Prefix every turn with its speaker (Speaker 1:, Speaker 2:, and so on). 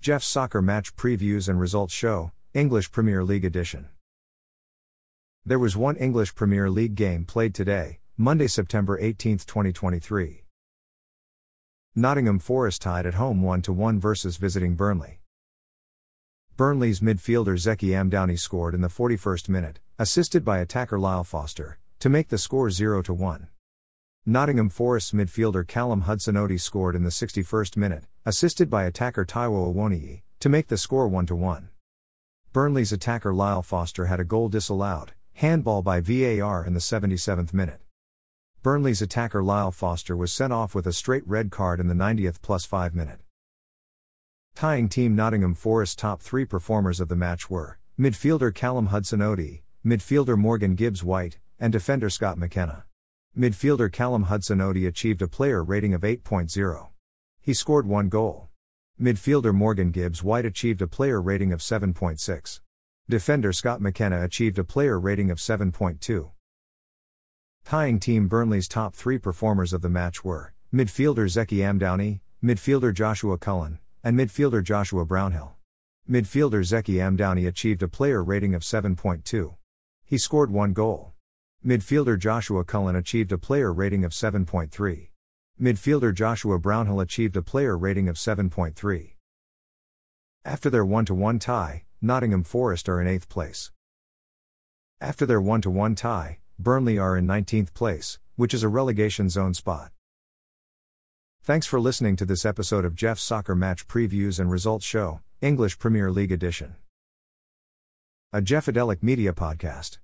Speaker 1: Jeff's Soccer Match Previews and Results Show, English Premier League Edition. There was one English Premier League game played today, Monday, September 18, 2023. Nottingham Forest tied at home 1 1 versus visiting Burnley. Burnley's midfielder Zeki Amdouni scored in the 41st minute, assisted by attacker Lyle Foster, to make the score 0 1. Nottingham Forest's midfielder Callum Hudson-Odoi scored in the 61st minute, assisted by attacker Taiwo Awoniyi, to make the score 1-1. Burnley's attacker Lyle Foster had a goal disallowed, handball by VAR in the 77th minute. Burnley's attacker Lyle Foster was sent off with a straight red card in the 90th plus 5 minute. Tying team Nottingham Forest top three performers of the match were midfielder Callum Hudson-Odoi, midfielder Morgan Gibbs White, and defender Scott McKenna. Midfielder Callum Hudson-Odoi achieved a player rating of 8.0. He scored one goal. Midfielder Morgan Gibbs White achieved a player rating of 7.6. Defender Scott McKenna achieved a player rating of 7.2. Tying team Burnley's top three performers of the match were midfielder Zeki Amdouni, midfielder Joshua Cullen, and midfielder Joshua Brownhill. Midfielder Zeki Amdouni achieved a player rating of 7.2. He scored one goal. Midfielder Joshua Cullen achieved a player rating of 7.3. Midfielder Joshua Brownhill achieved a player rating of 7.3. After their 1 1 tie, Nottingham Forest are in 8th place. After their 1 1 tie, Burnley are in 19th place, which is a relegation zone spot. Thanks for listening to this episode of Jeff's Soccer Match Previews and Results Show, English Premier League Edition. A Jeffadelic Media Podcast.